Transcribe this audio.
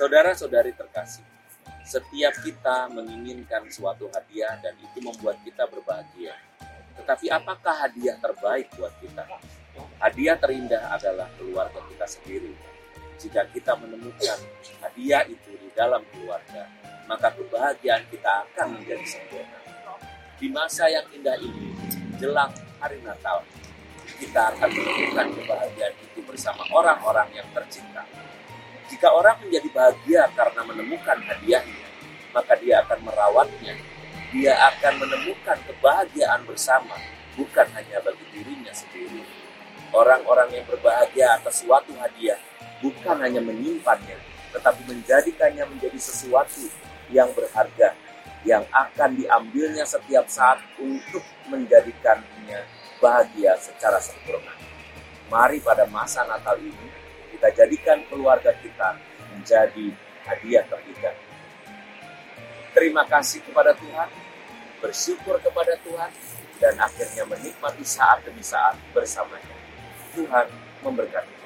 Saudara-saudari terkasih, setiap kita menginginkan suatu hadiah dan itu membuat kita berbahagia. Tetapi apakah hadiah terbaik buat kita? Hadiah terindah adalah keluarga kita sendiri. Jika kita menemukan hadiah itu di dalam keluarga, maka kebahagiaan kita akan menjadi sempurna. Di masa yang indah ini, jelang hari Natal, kita akan menemukan kebahagiaan itu bersama orang-orang yang tercinta. Jika orang menjadi bahagia karena menemukan hadiahnya, maka dia akan merawatnya. Dia akan menemukan kebahagiaan bersama, bukan hanya bagi dirinya sendiri. Orang-orang yang berbahagia atas suatu hadiah bukan hanya menyimpannya, tetapi menjadikannya menjadi sesuatu yang berharga, yang akan diambilnya setiap saat untuk menjadikannya bahagia secara sempurna. Mari pada masa Natal ini kita jadikan keluarga kita menjadi hadiah terindah. Terima kasih kepada Tuhan, bersyukur kepada Tuhan, dan akhirnya menikmati saat demi saat bersamanya. Tuhan memberkati.